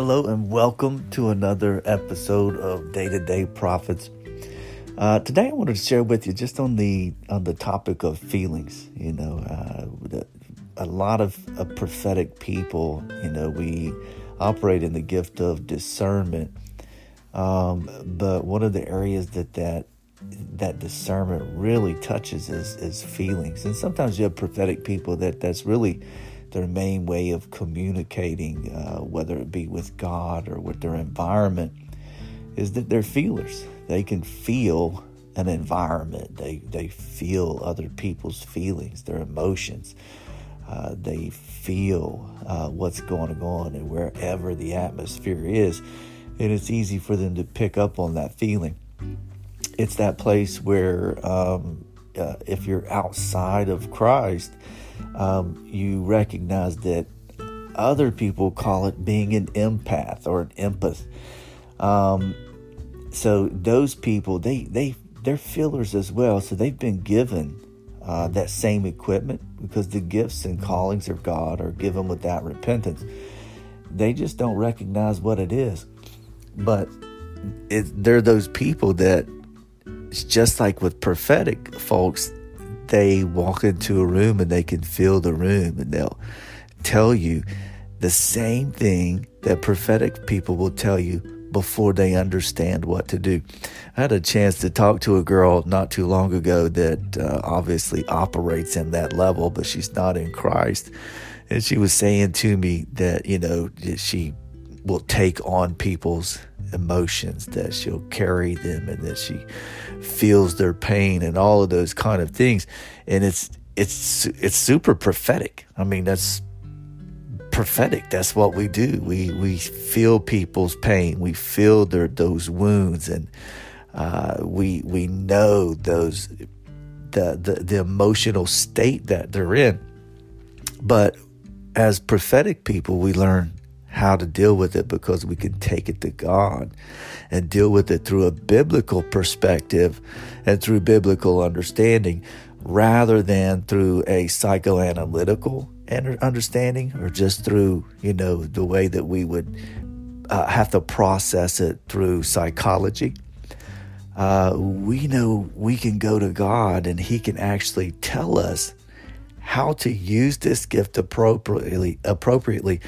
Hello and welcome to another episode of Day to Day Prophets. Uh, today, I wanted to share with you just on the on the topic of feelings. You know, uh, a lot of uh, prophetic people. You know, we operate in the gift of discernment, um, but one of the areas that that that discernment really touches is is feelings, and sometimes you have prophetic people that that's really their main way of communicating, uh, whether it be with God or with their environment, is that they're feelers. They can feel an environment. They they feel other people's feelings, their emotions. Uh, they feel uh, what's going on and wherever the atmosphere is, and it's easy for them to pick up on that feeling. It's that place where um, uh, if you're outside of Christ, um, you recognize that other people call it being an empath or an empath. Um, so those people, they they they're fillers as well. So they've been given uh, that same equipment because the gifts and callings of God are given without repentance. They just don't recognize what it is. But it, they're those people that it's just like with prophetic folks they walk into a room and they can feel the room and they'll tell you the same thing that prophetic people will tell you before they understand what to do. I had a chance to talk to a girl not too long ago that uh, obviously operates in that level, but she's not in Christ. And she was saying to me that, you know, she will take on people's emotions, that she'll carry them and that she feels their pain and all of those kind of things. And it's it's it's super prophetic. I mean, that's prophetic. That's what we do. We we feel people's pain. We feel their those wounds, and uh, we we know those the, the the emotional state that they're in. But as prophetic people, we learn how to deal with it because we can take it to God and deal with it through a biblical perspective and through biblical understanding rather than through a psychoanalytical understanding or just through, you know, the way that we would uh, have to process it through psychology. Uh, we know we can go to God and He can actually tell us how to use this gift appropriately, appropriately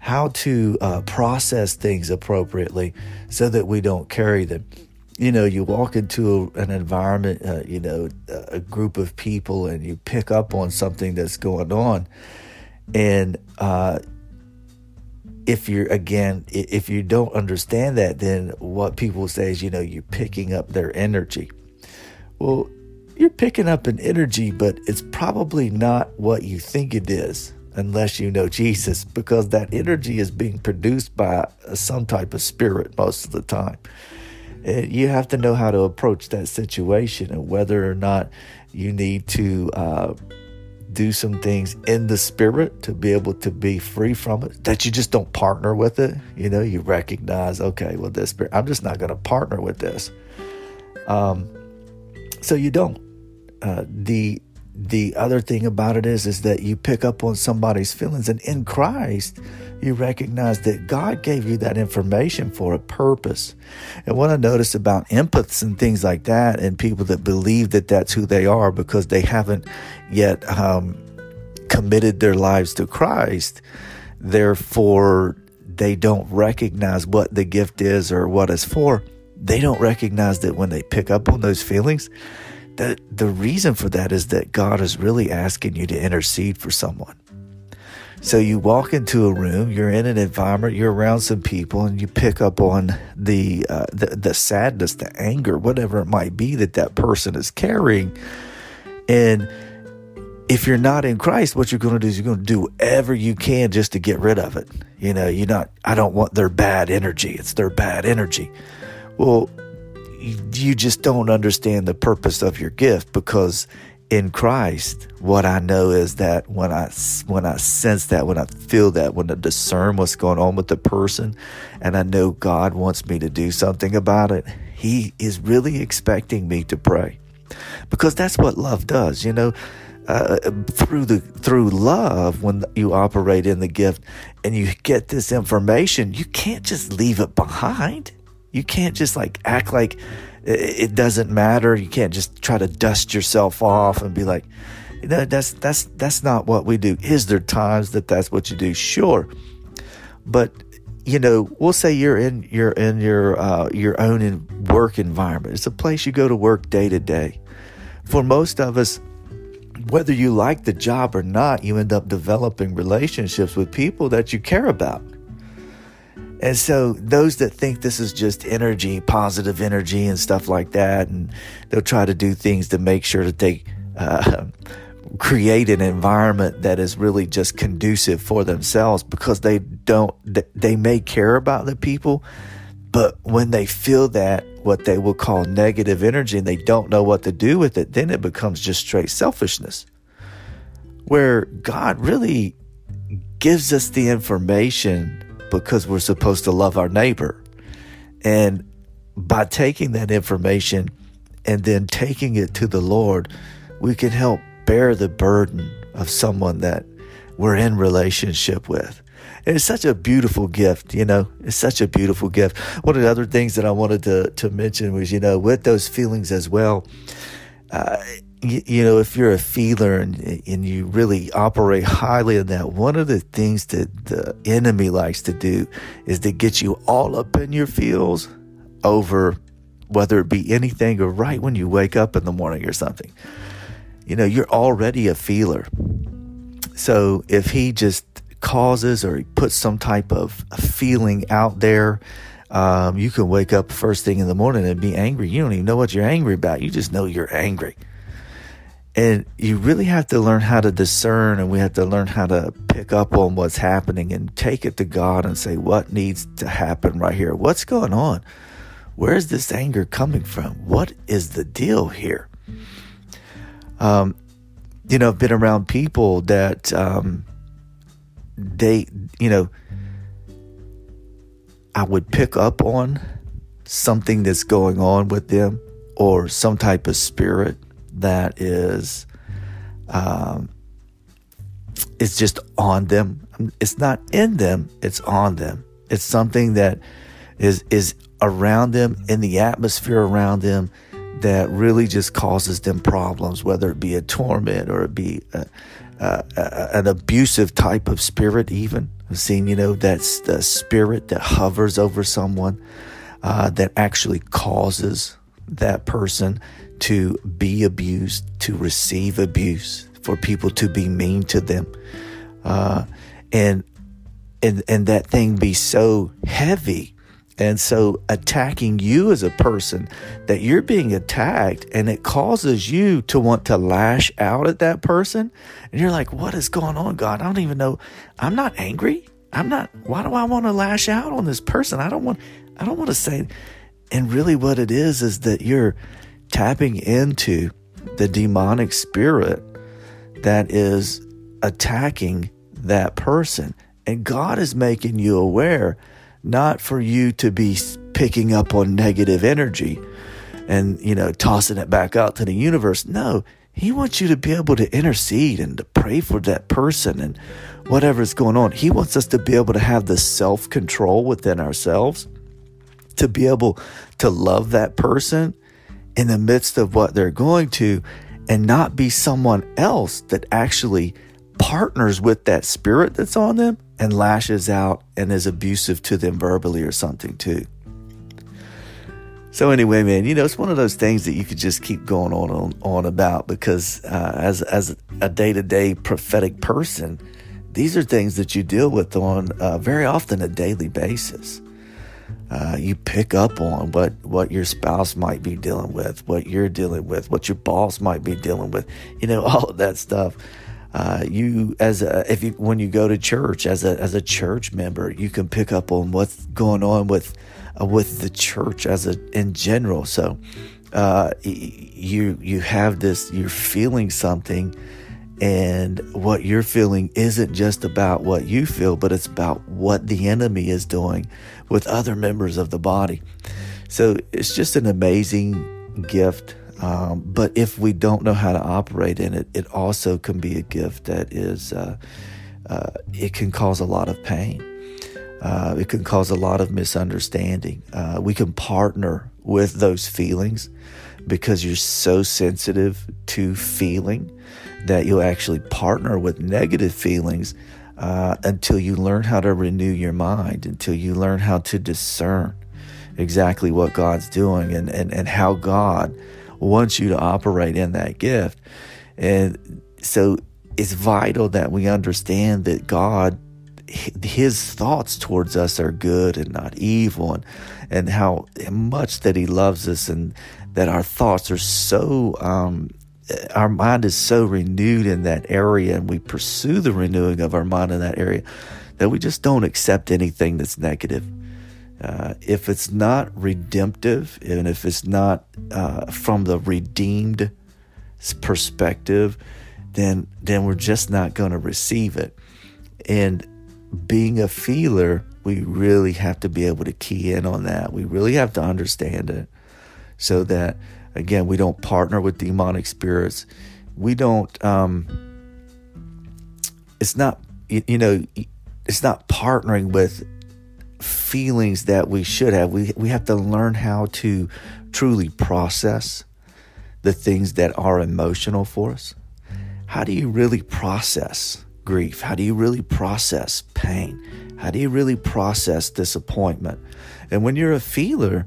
how to uh, process things appropriately so that we don't carry them. You know, you walk into a, an environment, uh, you know, a group of people, and you pick up on something that's going on. And uh, if you're, again, if you don't understand that, then what people say is, you know, you're picking up their energy. Well, you're picking up an energy, but it's probably not what you think it is unless you know Jesus, because that energy is being produced by some type of spirit most of the time. You have to know how to approach that situation and whether or not you need to uh, do some things in the spirit to be able to be free from it. That you just don't partner with it. You know, you recognize, okay, well, this spirit, I'm just not going to partner with this. Um, so you don't. Uh, the the other thing about it is is that you pick up on somebody's feelings and in Christ you recognize that God gave you that information for a purpose. And what I notice about empaths and things like that and people that believe that that's who they are because they haven't yet um, committed their lives to Christ, therefore they don't recognize what the gift is or what it's for. They don't recognize that when they pick up on those feelings, that the reason for that is that God is really asking you to intercede for someone. So you walk into a room, you're in an environment, you're around some people, and you pick up on the uh, the, the sadness, the anger, whatever it might be that that person is carrying. And if you're not in Christ, what you're going to do is you're going to do whatever you can just to get rid of it. You know, you're not. I don't want their bad energy. It's their bad energy. Well, you just don't understand the purpose of your gift because in Christ, what I know is that when I when I sense that, when I feel that, when I discern what's going on with the person, and I know God wants me to do something about it, He is really expecting me to pray, because that's what love does. You know, uh, through the through love when you operate in the gift and you get this information you can't just leave it behind you can't just like act like it doesn't matter. You can't just try to dust yourself off and be like that's that's that's not what we do. Is there times that that's what you do? Sure. But you know we'll say you're in you're in your uh, your own in work environment. It's a place you go to work day to day. For most of us whether you like the job or not, you end up developing relationships with people that you care about. And so, those that think this is just energy, positive energy, and stuff like that, and they'll try to do things to make sure that they uh, create an environment that is really just conducive for themselves because they don't, they may care about the people, but when they feel that what they will call negative energy and they don't know what to do with it, then it becomes just straight selfishness. Where God really gives us the information because we're supposed to love our neighbor. And by taking that information and then taking it to the Lord, we can help bear the burden of someone that we're in relationship with. And it's such a beautiful gift, you know. It's such a beautiful gift. One of the other things that I wanted to to mention was, you know, with those feelings as well. Uh, you, you, know, if you're a feeler and and you really operate highly in that, one of the things that the enemy likes to do is to get you all up in your feels over whether it be anything or right when you wake up in the morning or something. You know, you're already a feeler. So if he just causes or he puts some type of feeling out there. Um, you can wake up first thing in the morning and be angry. You don't even know what you're angry about. You just know you're angry. And you really have to learn how to discern and we have to learn how to pick up on what's happening and take it to God and say, what needs to happen right here? What's going on? Where is this anger coming from? What is the deal here? Um, you know, I've been around people that, um, they, you know, I would pick up on something that's going on with them or some type of spirit that is um, it's just on them. It's not in them, it's on them. It's something that is is around them in the atmosphere around them that really just causes them problems, whether it be a torment or it be a, uh, an abusive type of spirit, even. I've seen, you know, that's the spirit that hovers over someone uh, that actually causes that person to be abused, to receive abuse, for people to be mean to them. Uh, and, and, and that thing be so heavy and so attacking you as a person that you're being attacked and it causes you to want to lash out at that person. And you're like, what is going on, God? I don't even know. I'm not angry. I'm not, why do I want to lash out on this person? I don't want, I don't want to say, and really what it is, is that you're tapping into the demonic spirit that is attacking that person. And God is making you aware not for you to be picking up on negative energy and, you know, tossing it back out to the universe. No, he wants you to be able to intercede and to pray for that person and whatever's going on. He wants us to be able to have the self control within ourselves, to be able to love that person in the midst of what they're going to and not be someone else that actually partners with that spirit that's on them and lashes out and is abusive to them verbally or something too. So anyway, man, you know it's one of those things that you could just keep going on on, on about because uh, as as a day to day prophetic person, these are things that you deal with on uh, very often a daily basis. Uh, you pick up on what what your spouse might be dealing with, what you're dealing with, what your boss might be dealing with. You know all of that stuff uh, you as a if you when you go to church as a as a church member, you can pick up on what's going on with uh, with the church as a in general. So uh, you you have this you're feeling something and what you're feeling isn't just about what you feel but it's about what the enemy is doing with other members of the body so it's just an amazing gift Um, but if we don't know how to operate in it, it also can be a gift that is, uh, uh, it can cause a lot of pain. Uh, it can cause a lot of misunderstanding. Uh, we can partner with those feelings because you're so sensitive to feeling that you'll actually partner with negative feelings uh, until you learn how to renew your mind, until you learn how to discern exactly what God's doing and, and, and how God wants you to operate in that gift. And so it's vital that we understand that God, his thoughts towards us are good and not evil, and, and how much that he loves us, and that our thoughts are so, um, our mind is so renewed in that area, and we pursue the renewing of our mind in that area that we just don't accept anything that's negative. Uh, if it's not redemptive and if it's not uh, from the redeemed perspective, then then we're just not going to receive it. And being a feeler, we really have to be able to key in on that. We really have to understand it, so that again we don't partner with demonic spirits. We don't. Um, it's not you, you know it's not partnering with feelings that we should have. We, we have to learn how to truly process the things that are emotional for us. How do you really process grief? How do you really process pain? How do you really process disappointment? And when you're a feeler,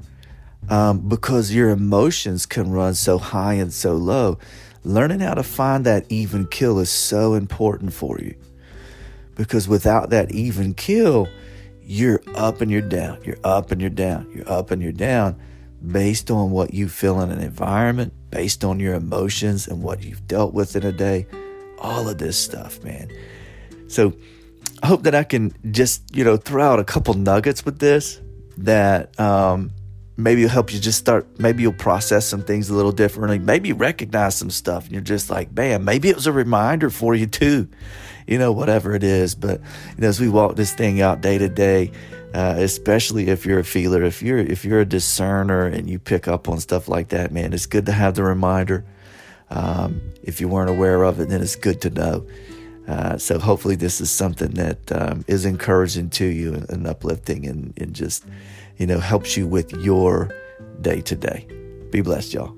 um, because your emotions can run so high and so low, learning how to find that even kill is so important for you. Because without that even kill, you're up and you're down, you're up and you're down, you're up and you're down based on what you feel in an environment, based on your emotions and what you've dealt with in a day, all of this stuff, man. So I hope that I can just, you know, throw out a couple nuggets with this that um, maybe it'll help you just start, maybe you'll process some things a little differently. Maybe recognize some stuff and you're just like, man, maybe it was a reminder for you too you know, whatever it is. But you know, as we walk this thing out day to day, uh, especially if you're a feeler, if you're if you're a discerner and you pick up on stuff like that, man, it's good to have the reminder. Um, if you weren't aware of it, then it's good to know. Uh, so hopefully, this is something that um, is encouraging to you and, and uplifting, and, and just you know helps you with your day to day. Be blessed, y'all.